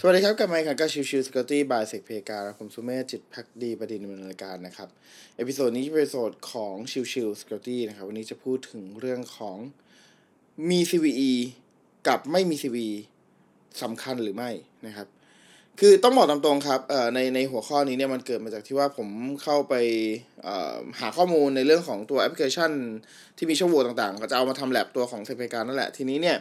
สวัสดีครับกับรายการ Chill Chill Security by SecPlayground ผมสุเมธจิตภักดีบดินทร์ดำเนินรายการนะครับ episode นี้เป็น episode ของ Chill Chill Security นะครับ วันนี้จะพูดถึงเรื่องของมี CVE กับไม่มี CVE สำคัญหรือไม่นะครับ คือต้องบอกตามตรงครับเอ่อในในหัวข้อนี้เนี่ยมันเกิดมาจากที่ว่าผมเข้าไปหาข้อมูลในเรื่องของตัวแอปพลิเคชัน ที่มีช่องโหว่ต่างๆ ก็จะเอามาทำแลบตัวของ SecPlayground นั่นแหละทีนี้เนี่ย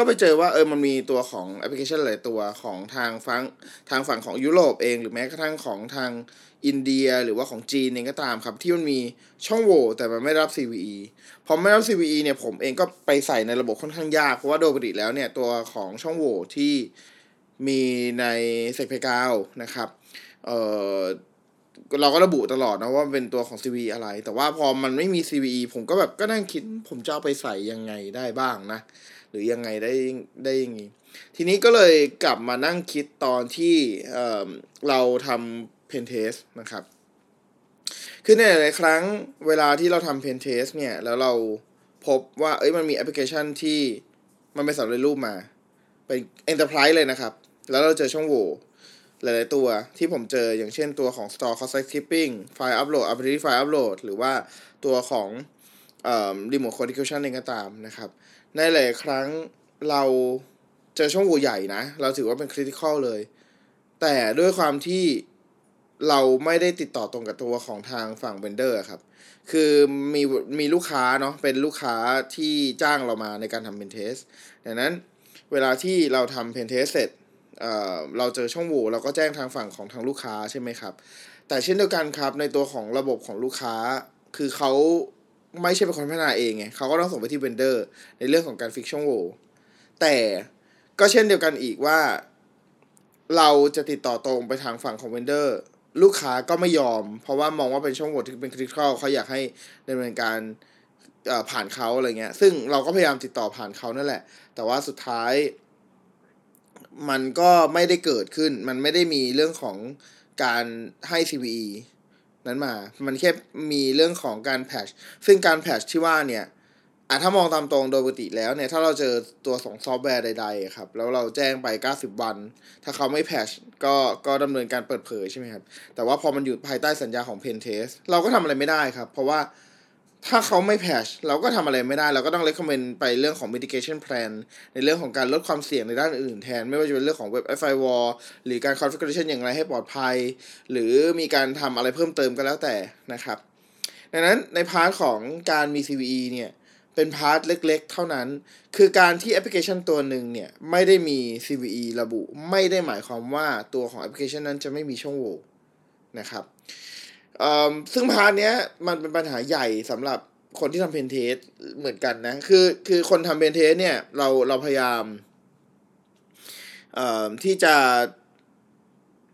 ก็ไปเจอว่าเออมันมีตัวของแอปพลิเคชันหลายตัวของทางฝั่งทางฝั่งของยุโรปเอง หรือแม้กระทั่งของทางอินเดียหรือว่าของจีนเองก็ตามครับ ที่มันมีช่องโหว่แต่มันไม่รับ CVE พอไม่รับ CVE เนี่ยผมเองก็ไปใส่ในระบบค่อนข้างยาก เพราะว่าโดยปกติแล้วเนี่ยตัวของช่องโหว่ที่มีในเซกเพกาวนะครับเออเราก็ระบุตลอดนะว่าเป็นตัวของ CVE อะไร แต่ว่าพอมันไม่มี CVE ผมก็แบบก็นั่งคิดผมจะเอาไปใส่ยังไงได้บ้างนะ หรือยังไงได้ได้ยังไงทีนี้ก็เลยกลับมานั่งคิดตอนที่เราทำ pentest นะครับ คือในหลายครั้งเวลาที่เราทำ pentest เนี่ย แล้วเราพบว่า เอ้ยมันมีแอปพลิเคชันที่มันเป็นสำเร็จรูปมา เป็น Enterprise เลยนะครับ แล้วเราเจอช่องโหว่หลาย ๆ ตัวที่ผมเจออย่างเช่นตัวของ Stored Cross-Site Scripting File Upload Vulnerability File Upload หรือว่าตัวของเอ่อ Remote Code Execution เองก็ตามนะครับ ในหลายครั้งเราเจอช่องโหว่ใหญ่นะ เราถือว่าเป็น critical เลย แต่ด้วยความที่เราไม่ได้ติดต่อตรงกับตัวของทางฝั่ง vendor ครับ คือมีมีลูกค้าเนาะเป็นลูกค้าที่จ้างเรามาในการทำ pentest ดังนั้นเวลาที่เราทำ pentest เสร็จเอ่อเราเจอช่องโหว่เราก็แจ้งทางฝั่งของทางลูกค้าใช่ไหมครับ แต่เช่นเดียวกันครับในตัวของระบบของลูกค้า คือเขา ไม่ใช่เป็นคนพัฒนาเองไงเขาก็ต้องส่งไปที่ vendor ในเรื่องของการ fix ช่องโหว่แต่ก็เช่นเดียวกันอีกว่า เราจะติดต่อตรงไปทางฝั่งของ vendor ลูกค้าก็ไม่ยอม เพราะว่ามองว่าเป็นช่องโหว่ที่เป็น critical เขาอยากให้ดำเนินการผ่านเขาอะไรเงี้ย ซึ่งเราก็พยายามติดต่อผ่านเขานั่นแหละ แต่ว่าสุดท้าย มันก็ไม่ได้เกิดขึ้น มันไม่ได้มีเรื่องของการให้ CVE นั้นมา มันแค่มีเรื่องของการแพชซึ่งการแพชที่ว่าเนี่ยอะถ้ามองตามตรงโดยปกติแล้วเนี่ย ถ้าเราเจอตัวสองซอฟต์แวร์ใดๆครับ แล้วเราแจ้งไป 90 วัน ถ้าเขาไม่แพชก็ก็ดำเนินการเปิดเผยใช่ไหมครับ แต่ว่าพอมันอยู่ภายใต้สัญญาของ Pen Test เราก็ทำอะไรไม่ได้ครับ เพราะว่า ถ้าเขาไม่แพชเราก็ทำอะไรไม่ได้ เราก็ต้อง recommend ไปเรื่องของ mitigation plan ในเรื่องของการลดความเสี่ยงในด้านอื่นแทน ไม่ว่าจะเป็นเรื่องของ web firewall หรือการ configuration อย่างไรให้ปลอดภัย หรือมีการทำอะไรเพิ่มเติมก็แล้วแต่นะครับ ดังนั้นใน part ของการมี CVE เนี่ยเป็น part เล็กๆ เท่านั้น คือการที่แอปพลิเคชันตัวหนึ่งเนี่ย ไม่ได้มี CVE ระบุ ไม่ได้หมายความว่าตัวของแอปพลิเคชันนั้นจะไม่มีช่องโหว่นะครับ ซึ่ง part เนี้ยมันเป็นปัญหาใหญ่สำหรับคนที่ทำ pentest เหมือนกันนะ คือคือคนทำ pentest เนี่ยเราเราพยายามที่จะ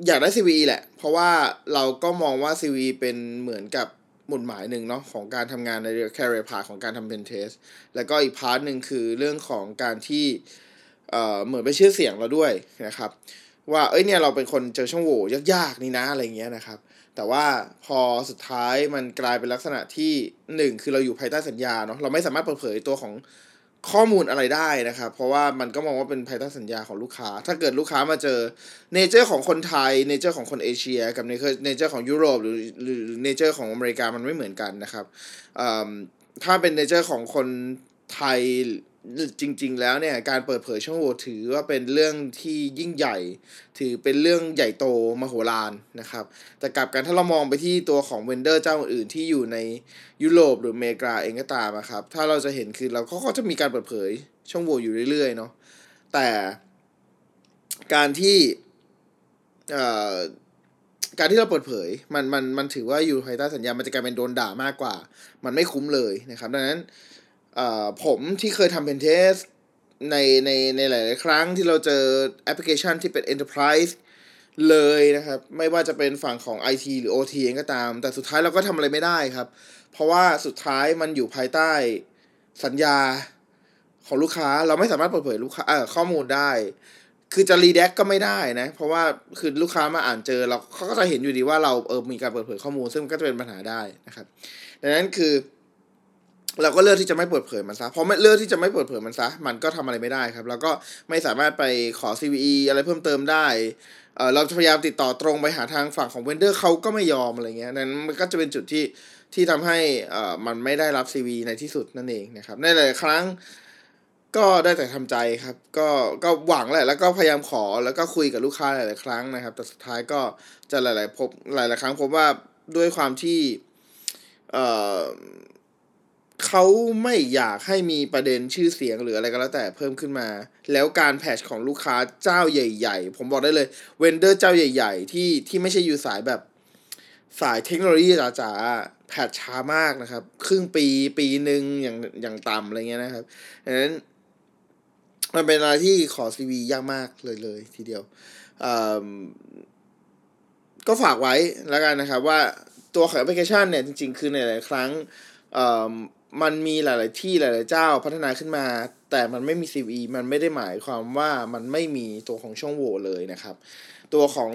อยากได้ CVE แหละ เพราะว่าเราก็มองว่า CVE เป็นเหมือนกับหมุดหมายหนึ่งเนาะของการทำงานใน career path ของการทำ pentest แล้วก็อีก part หนึ่งคือเรื่องของการที่เหมือนไปชื่อเสียงเราด้วยนะครับ ว่าเอ้ยเนี่ยเราเป็นคนเจอช่องโหว่ยากๆนี่นะอะไรเงี้ยนะครับ แต่ว่าพอสุดท้ายมันกลายเป็นลักษณะที่หนึ่งคือเราอยู่ภายใต้สัญญาเนาะเราไม่สามารถเปิดเผยตัวของข้อมูลอะไรได้นะครับ เพราะว่ามันก็มองว่าเป็นภายใต้สัญญาของลูกค้า ถ้าเกิดลูกค้ามาเจอ nature ของคนไทย nature ของคนเอเชีย กับ nature ของยุโรปหรือหรือ nature ของอเมริกามันไม่เหมือนกันนะครับถ้าเป็น nature ของคนไทย จริง ๆ แล้วเนี่ยการเปิดเผยช่องโหว่ถือว่าเป็นเรื่องที่ยิ่งใหญ่ ถือเป็นเรื่องใหญ่โตมโหฬารนะครับแต่กลับกันถ้าเรามองไปที่ตัวของเวนเดอร์เจ้าอื่นที่อยู่ในยุโรปหรืออเมริกาเองก็ตามนะครับถ้าเราจะเห็นคือเราก็จะมีการเปิดเผยช่องโหว่อยู่เรื่อยๆเนาะแต่การที่การที่เราเปิดเผยมันมันมันถือว่าอยู่ภายใต้สัญญา มันจะกลายเป็นโดนด่ามากกว่า มันไม่คุ้มเลยนะครับ ดังนั้น ผมที่เคยทำ pentest ในในในหลาย ๆ ครั้งที่เราเจอแอปพลิเคชันที่เป็น Enterprise เลยนะครับ ไม่ว่าจะเป็นฝั่งของ IT หรือ OT เองก็ตาม แต่สุดท้ายเราก็ทำอะไรไม่ได้ครับ เพราะว่าสุดท้ายมันอยู่ภายใต้สัญญาของลูกค้าเราไม่สามารถเปิดเผยลูกค้าข้อมูลได้ คือจะรีแดกก็ไม่ได้นะ เพราะว่าคือลูกค้ามาอ่านเจอเราเขาก็จะเห็นอยู่ดีว่าเราเออมีการเปิดเผยข้อมูล ซึ่งก็จะเป็นปัญหาได้นะครับ ดังนั้นคือ เราก็เลือกที่จะไม่เปิดเผยมันซะเพราะไม่เลือกที่จะไม่เปิดเผยมันซะ มันก็ทำอะไรไม่ได้ครับแล้วก็ไม่สามารถไปขอ CVE อะไรเพิ่มเติมได้เออเราพยายามติดต่อตรงไปหาทางฝั่งของเวนเดอร์เขาก็ไม่ยอมอะไรเงี้ยนั้นมันก็จะเป็นจุดที่ที่ทำให้เอ่อมันไม่ได้รับ CV ในที่สุดนั่นเองนะครับในหลายครั้งก็ได้แต่ทำใจครับ ก็ก็หวังแหละแล้วก็พยายามขอแล้วก็คุยกับลูกค้าหลาย ๆ ครั้งนะครับ แต่สุดท้ายก็จะหลาย ๆ พบหลาย ๆ ครั้งพบว่าด้วยความที่เอ่อ เขาไม่อยากให้มีประเด็นชื่อเสียงหรืออะไรก็แล้วแต่เพิ่มขึ้นมา แล้วการแพชของลูกค้าเจ้าใหญ่ ๆ ผมบอกได้เลยเวนเดอร์เจ้าใหญ่ ๆ ที่ที่ไม่ใช่อยู่สายแบบสายเทคโนโลยีจ๋าๆแพชช้ามากนะครับ ครึ่งปีปีหนึ่งอย่างอย่างต่ำอะไรเงี้ยนะครับดังนั้นมันเป็นอะไรที่ขอ CV ยากมากเลยเลยทีเดียวก็ฝากไว้แล้วกันนะครับว่าตัวของแอปพลิเคชันเนี่ยจริงๆ คือในหลายครั้ง มันมีหลาย ๆ ที่หลาย ๆ เจ้าพัฒนาขึ้นมา แต่มันไม่มี CVE มันไม่ได้หมายความว่ามันไม่มีตัวของช่องโหว่เลยนะครับ ตัวของ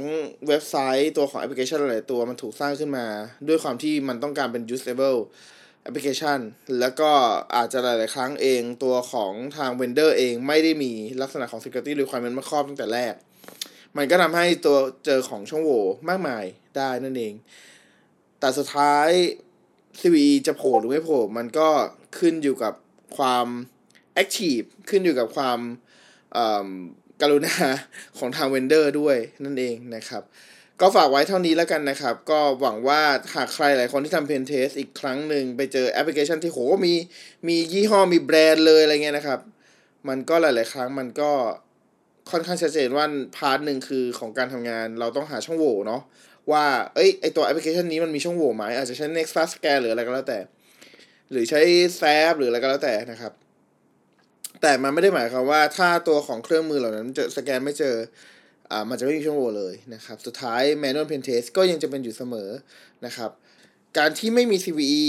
เว็บไซต์ตัวของแอปพลิเคชันหลายตัวมันถูกสร้างขึ้นมา ด้วยความที่มันต้องการเป็น usable application แล้วก็อาจจะหลาย ๆ ครั้งเองตัวของทาง vendor เองไม่ได้มีลักษณะของ security requirement มาครอบตั้งแต่แรก มันก็ทำให้ตัวเจอของช่องโหว่มากมายได้นั่นเอง แต่สุดท้าย CVE จะโผล่หรือไม่โผล่มันก็ขึ้นอยู่กับความ active ขึ้นอยู่กับความกรุณาของทาง vendor ด้วยนั่นเองนะครับ ก็ฝากไว้เท่านี้แล้วกันนะครับ ก็หวังว่าหากใครหลายคนที่ทำ pentest อีกครั้งหนึ่งไปเจอแอปพลิเคชันที่โหมีมียี่ห้อมีแบรนด์เลยอะไรเงี้ยนะครับ มันก็หลาย ๆ ครั้งมันก็ค่อนข้างชัดเจนว่าพาร์ทหนึ่งคือของการทำงานเราต้องหาช่องโหว่เนาะ ว่า เอ้ยไอตัวแอปพลิเคชันนี้มันมีช่องโหว่ไหมอาจจะใช้ Nexus Scan หรืออะไรก็แล้วแต่ หรือใช้ s a p หรืออะไรก็แล้วแต่นะครับ แต่มันไม่ได้หมายความว่าถ้าตัวของเครื่องมือเหล่านั้นจะสแกนไม่เจออ่ามันจะไม่มีช่องโหว่เลยนะครับ สุดท้าย manual pen test ก็ยังจะเป็นอยู่เสมอนะครับ การที่ไม่มี CVE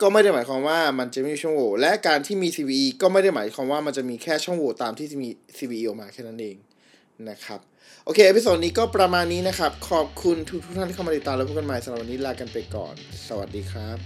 ก็ไม่ได้หมายความว่ามันจะไม่มีช่องโหว่และการที่มี CVE ก็ไม่ได้หมายความว่ามันจะมีแค่ช่องโหว่ตามที่มี CVE ออกมาแค่นั้นเอง นะครับโอเค episode นี้ก็ประมาณนี้นะครับ ขอบคุณทุกท่านที่เข้ามาติดตามแล้วพบกันใหม่สำหรับวันนี้ลากันไปก่อน สวัสดีครับ